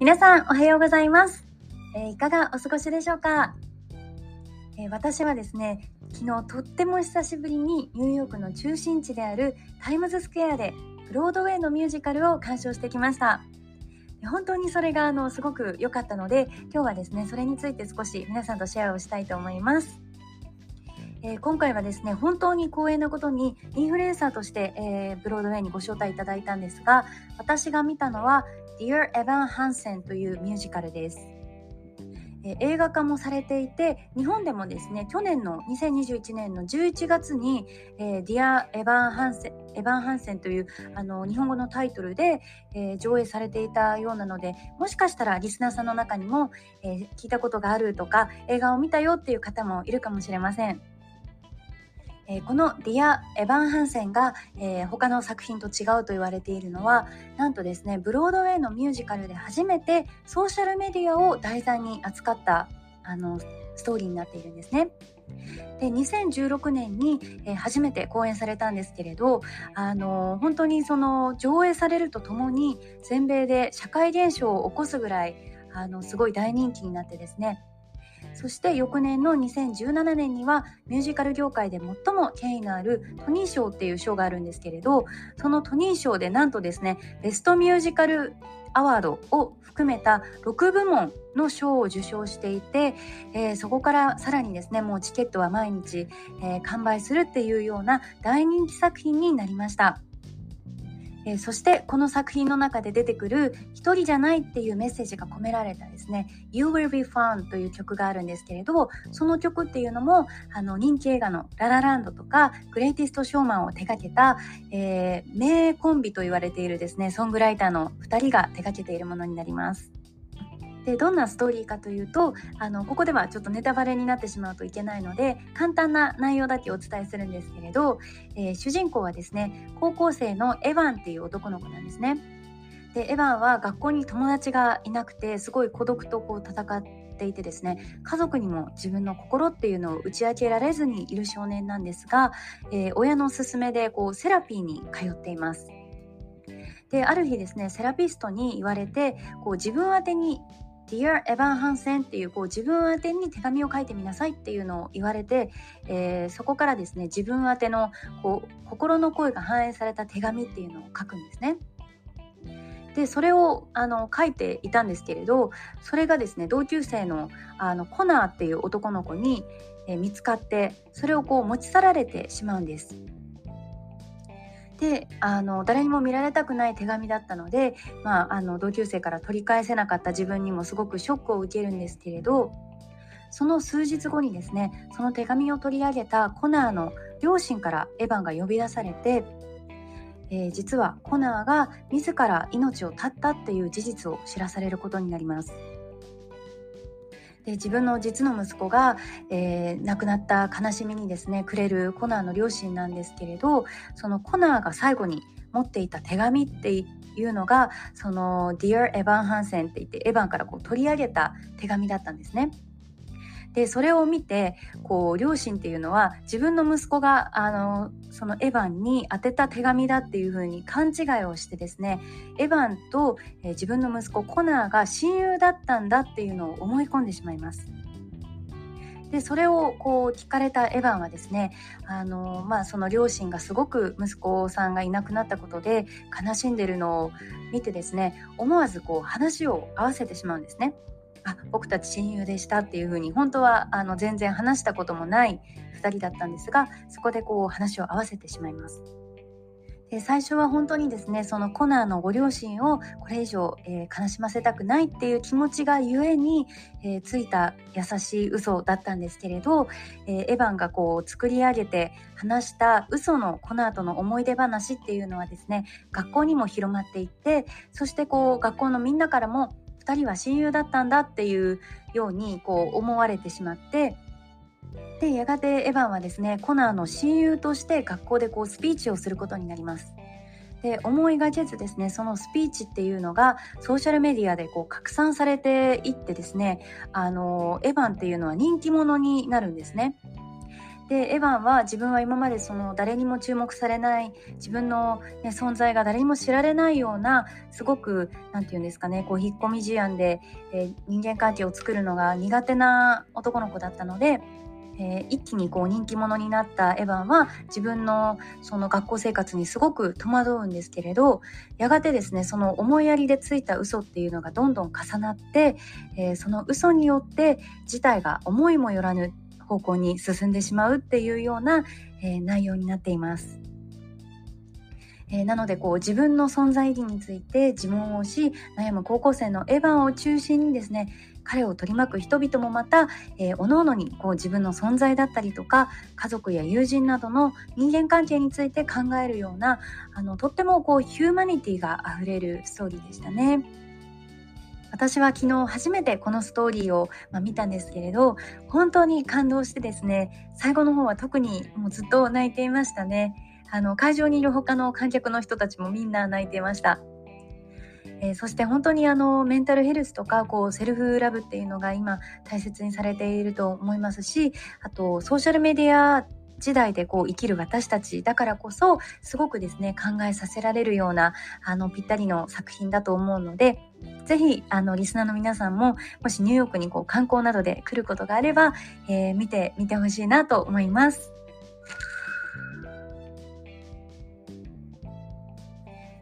皆さんおはようございます。えー、いかがお過ごしでしょうか、えー、私はですね昨日とっても久しぶりにニューヨークの中心地であるタイムズスクエアでブロードウェイのミュージカルを鑑賞してきました。本当にそれがあのすごく良かったので今日はですねそれについて少し皆さんとシェアをしたいと思います。えー、今回はですね本当に光栄なことにインフルエンサーとして、えー、ブロードウェイにご招待いただいたんですが私が見たのは Dear Evan Hansen というミュージカルですえ映画化もされていて日本でもですね去年の2021年の11月に「えー、ディア・エヴァン・ハンセン」エヴァン・ハンセンというあの日本語のタイトルで、えー、上映されていたようなのでもしかしたらリスナーさんの中にも、えー、聞いたことがあるとか映画を見たよっていう方もいるかもしれません。えー、このディア・エヴァン・ハンセンが、えー、他の作品と違うと言われているのはなんとですねブロードウェイのミュージカルで初めてソーシャルメディアを題材に扱ったあのストーリーになっているんですね。で2016年に、えー、初めて公演されたんですけれど、あの本当にその上映されるとともに全米で社会現象を起こすぐらいあのすごい大人気になってですねそして翌年の2017年にはミュージカル業界で最も権威のあるトニー賞っていう賞があるんですけれどそのトニー賞でなんとですねベストミュージカルアワードを含めた6部門の賞を受賞していて、えー、そこからさらにですねもうチケットは毎日、えー、完売するっていうような大人気作品になりました。えー、そしてこの作品の中で出てくる「一人じゃない」っていうメッセージが込められたですね「You Will Be Found」という曲があるんですけれどその曲っていうのもあの人気映画の「ララランド」とか「グレイティスト・ショーマン」を手掛けた、えー、名コンビと言われているですねソングライターの2人が手掛けているものになります。でどんなストーリーかというとあのここではちょっとネタバレになってしまうといけないので簡単な内容だけお伝えするんですけれど、えー、主人公はですね高校生のエヴァンっていう男の子なんですね。でエヴァンは学校に友達がいなくてすごい孤独とこう戦っていてですね家族にも自分の心っていうのを打ち明けられずにいる少年なんですが、えー、親の勧めでこうセラピーに通っています。である日ですねセラピストに言われてこう自分宛に Dear エヴァン・ハンセンっていうこう自分宛てに手紙を書いてみなさいっていうのを言われて、えー、そこからですね自分宛てのこう心の声が反映された手紙っていうのを書くんですね。でそれをあの書いていたんですけれどそれがですね同級生のあのコナーっていう男の子に、えー、見つかってそれをこう持ち去られてしまうんです。であの誰にも見られたくない手紙だったので、まあ、あの同級生から取り返せなかった自分にもすごくショックを受けるんですけれどその数日後にですねその手紙を取り上げたコナーの両親からエヴァンが呼び出されて、えー、実はコナーが自ら命を絶ったっていう事実を知らされることになります。で自分の実の息子が、えー、亡くなった悲しみにですねくれるコナーの両親なんですけれどそのコナーが最後に持っていた手紙っていうのがその「Dear エヴァン・ハンセン」って言ってエヴァンからこう取り上げた手紙だったんですね。でそれを見てこう両親っていうのは自分の息子があのそのエヴァンに宛てた手紙だっていうふうに勘違いをしてですねエヴァンと、えー、自分の息子コナーが親友だったんだっていうのを思い込んでしまいます。でそれをこう聞かれたエヴァンはですねあの、まあ、その両親がすごく息子さんがいなくなったことで悲しんでるのを見てですね思わずこう話を合わせてしまうんですね。あ僕たち親友でしたっていうふうに本当はあの全然話したこともない2人だったんですがそこでこう話を合わせてしまいます。で最初は本当にですねそのコナーのご両親をこれ以上、えー、悲しませたくないっていう気持ちがゆえに、えー、ついた優しい嘘だったんですけれど、えー、エヴァンがこう作り上げて話した嘘のコナーとの思い出話っていうのはですね学校にも広まっていってそしてこう学校のみんなからも2人は親友だったんだっていうようにこう思われてしまってでやがてエヴァンはですねコナーの親友として学校でこうスピーチをすることになります。で思いがけずですねそのスピーチっていうのがソーシャルメディアでこう拡散されていってですねあのエヴァンっていうのは人気者になるんですね。でエヴァンは自分は今までその誰にも注目されない自分の、ね、存在が誰にも知られないようなすごく何て言うんですかねこう引っ込み思案で、えー、人間関係を作るのが苦手な男の子だったので。えー、一気にこう人気者になったエヴァンは自分のその学校生活にすごく戸惑うんですけれどやがてですねその思いやりでついた嘘っていうのがどんどん重なって、えー、その嘘によって事態が思いもよらぬ方向に進んでしまうっていうような、えー、内容になっています。えー、なのでこう自分の存在意義について自問をし悩む高校生のエヴァンを中心にですね彼を取り巻く人々もまた、えー、各々にこう自分の存在だったりとか家族や友人などの人間関係について考えるようなあのとってもこうヒューマニティがあふれるストーリーでしたね。私は昨日初めてこのストーリーを、ま、見たんですけれど本当に感動してですね最後の方は特にもうずっと泣いていましたね。あの会場にいる他の観客の人たちもみんな泣いていました、えー、そして本当にあのメンタルヘルスとかこうセルフラブっていうのが今大切にされていると思いますしあとソーシャルメディア時代でこう生きる私たちだからこそすごくですね考えさせられるようなあのぴったりの作品だと思うのでぜひあのリスナーの皆さんももしニューヨークにこう観光などで来ることがあれば、えー、見てみてほしいなと思います。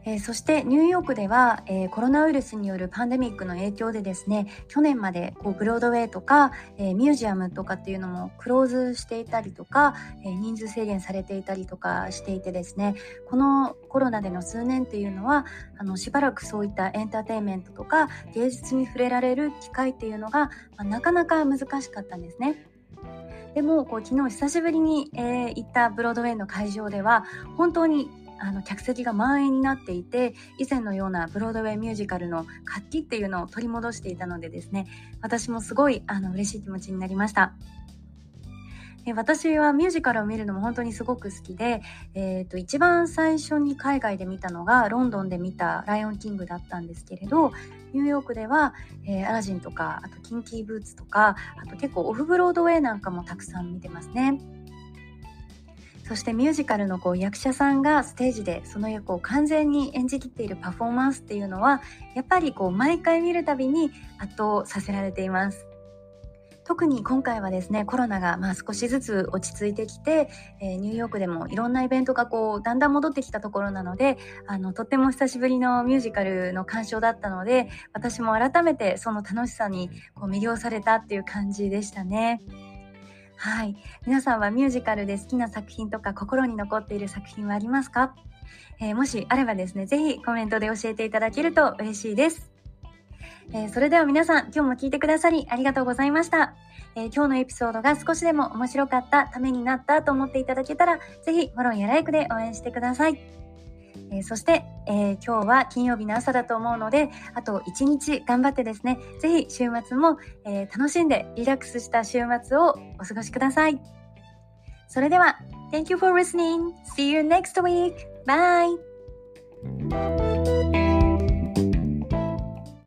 え、そしてニューヨークでは、え、コロナウイルスによるパンデミックの影響でですね去年までこうブロードウェイとか、え、ミュージアムとかっていうのもクローズしていたりとか、え人数制限されていたりとかしていてですねこのコロナでの数年っていうのはあのしばらくそういったエンターテインメントとか芸術に触れられる機会っていうのが、まあ、なかなか難しかったんですね。でもこう昨日久しぶりに、えー、行ったブロードウェイの会場では本当にあの客席が満員になっていて以前のようなブロードウェイミュージカルの活気っていうのを取り戻していたのでですね私もすごいあの嬉しい気持ちになりました。私はミュージカルを見るのも本当にすごく好きで、えーと、一番最初に海外で見たのがロンドンで見た「ライオンキング」だったんですけれどニューヨークでは、えー、アラジンとかあとキンキーブーツとかあと結構オフブロードウェイなんかもたくさん見てますね。そしてミュージカルのこう役者さんがステージでその役を完全に演じきっているパフォーマンスっていうのはやっぱりこう毎回見るたびに圧倒させられています。特に今回はですねコロナがまあ少しずつ落ち着いてきて、えー、ニューヨークでもいろんなイベントがこうだんだん戻ってきたところなのであのとっても久しぶりのミュージカルの鑑賞だったので私も改めてその楽しさにこう魅了されたっていう感じでしたね。はい。皆さんはミュージカルで好きな作品とか心に残っている作品はありますか、えー、もしあればですね、ぜひコメントで教えていただけると嬉しいです。えー、それでは皆さん、今日も聞いてくださりありがとうございました、えー、今日のエピソードが少しでも面白かった、ためになったと思っていただけたら、ぜひフォローやライクで応援してください。えー、そして、えー、今日は金曜日の朝だと思うので、あと一日頑張ってですね、ぜひ週末も、えー、楽しんでリラックスした週末をお過ごしください。それでは、Thank you for listening. See you next week. Bye.